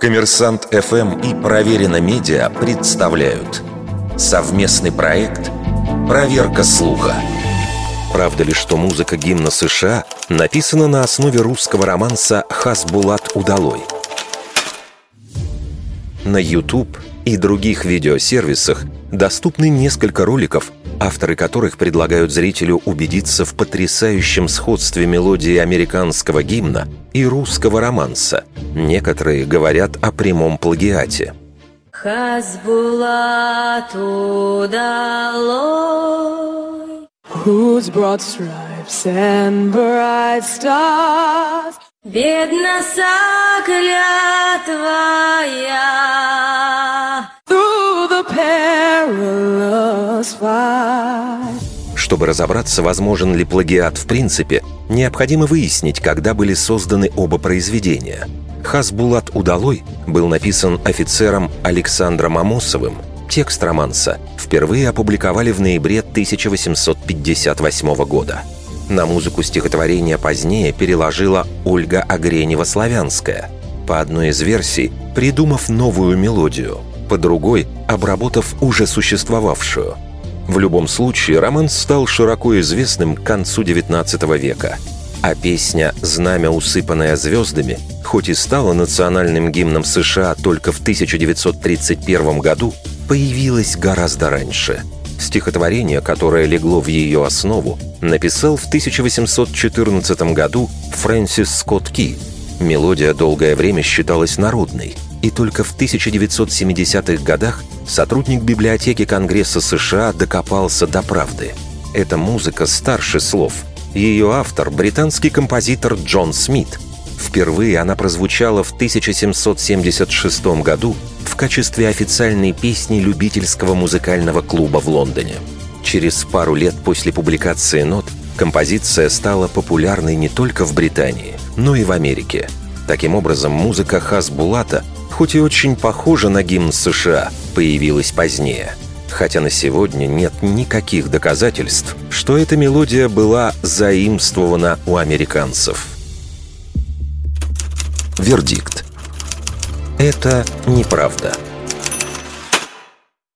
Коммерсант ФМ и Проверено Медиа представляют совместный проект «Проверка слуха». Правда ли, что музыка гимна США написана на основе русского романса «Хасбулат удалой»? На YouTube и других видеосервисах доступны несколько роликов, авторы которых предлагают зрителю убедиться в потрясающем сходстве мелодии американского гимна и русского романса. Некоторые говорят о прямом плагиате. Whose broad stripes and bright stars Бедна сокля твоя чтобы разобраться, возможен ли плагиат в принципе, необходимо выяснить, когда были созданы оба произведения. «Хасбулат Удалой» был написан офицером Александром Амосовым. Текст романса впервые опубликовали в ноябре 1858 года. На музыку стихотворения позднее переложила Ольга Огренева-Славянская. По одной из версий, придумав новую мелодию, по другой – обработав уже существовавшую – в любом случае, роман стал широко известным к концу XIX века, а песня «Знамя, усыпанное звездами», хоть и стала национальным гимном США только в 1931 году, появилась гораздо раньше. Стихотворение, которое легло в ее основу, написал в 1814 году Фрэнсис Скотт Ки. Мелодия долгое время считалась народной – и только в 1970-х годах сотрудник библиотеки Конгресса США докопался до правды. Эта музыка старше слов. Ее автор – британский композитор Джон Смит. Впервые она прозвучала в 1776 году в качестве официальной песни любительского музыкального клуба в Лондоне. Через пару лет после публикации нот композиция стала популярной не только в Британии, но и в Америке. Таким образом, музыка Хасбулата хоть и очень похожа на гимн США, появилась позднее. Хотя на сегодня нет никаких доказательств, что эта мелодия была заимствована у американцев. Вердикт. Это неправда.